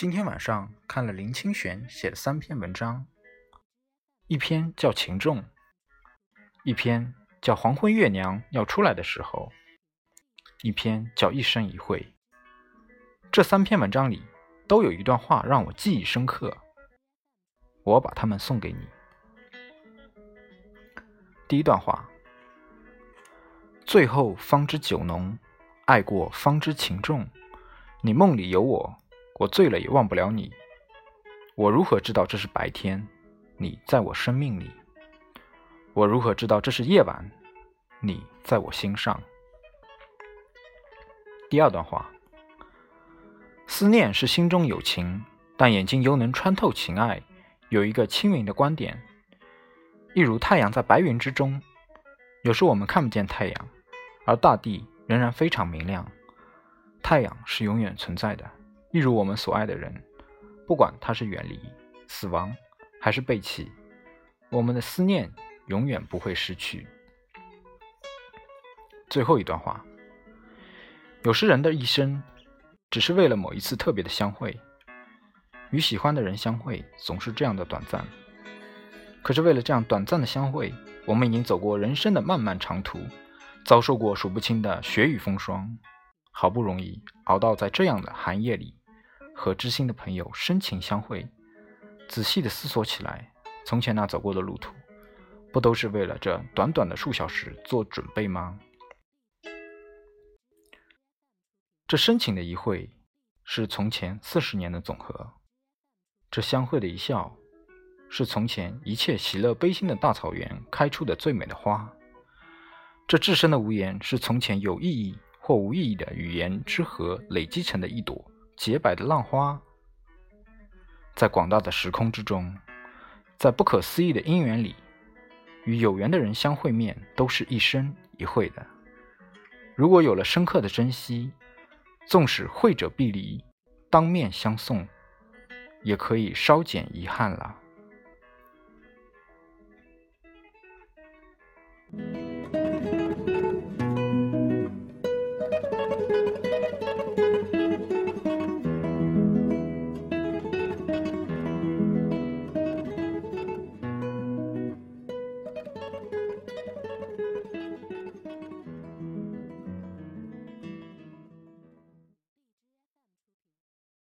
今天晚上看了林清玄写的三篇文章，一篇叫《情重》，一篇叫《黄昏月娘要出来的时候》，一篇叫《一生一会》。这三篇文章里都有一段话让我记忆深刻，我把它们送给你。第一段话：最后方知酒浓，爱过方知情重。你梦里有我。我醉了也忘不了你，我如何知道这是白天？你在我生命里，我如何知道这是夜晚？你在我心上。第二段话：思念是心中有情，但眼睛又能穿透情爱。有一个轻盈的观点，一如太阳在白云之中，有时我们看不见太阳，而大地仍然非常明亮。太阳是永远存在的。一如我们所爱的人，不管他是远离、死亡还是背弃，我们的思念永远不会失去。最后一段话：有时人的一生，只是为了某一次特别的相会，与喜欢的人相会，总是这样的短暂。可是为了这样短暂的相会，我们已经走过人生的漫漫长途，遭受过数不清的雪雨风霜，好不容易熬到在这样的寒夜里。和知心的朋友深情相会，仔细的思索起来，从前那走过的路途，不都是为了这短短的数小时做准备吗？这深情的一会，是从前四十年的总和；这相会的一笑，是从前一切喜乐悲心的大草原开出的最美的花；这至深的无言，是从前有意义或无意义的语言之河累积成的一朵。洁白的浪花在广大的时空之中在不可思议的因缘里与有缘的人相会面都是一生一会的。如果有了深刻的珍惜纵使会者必离当面相送也可以稍减遗憾了。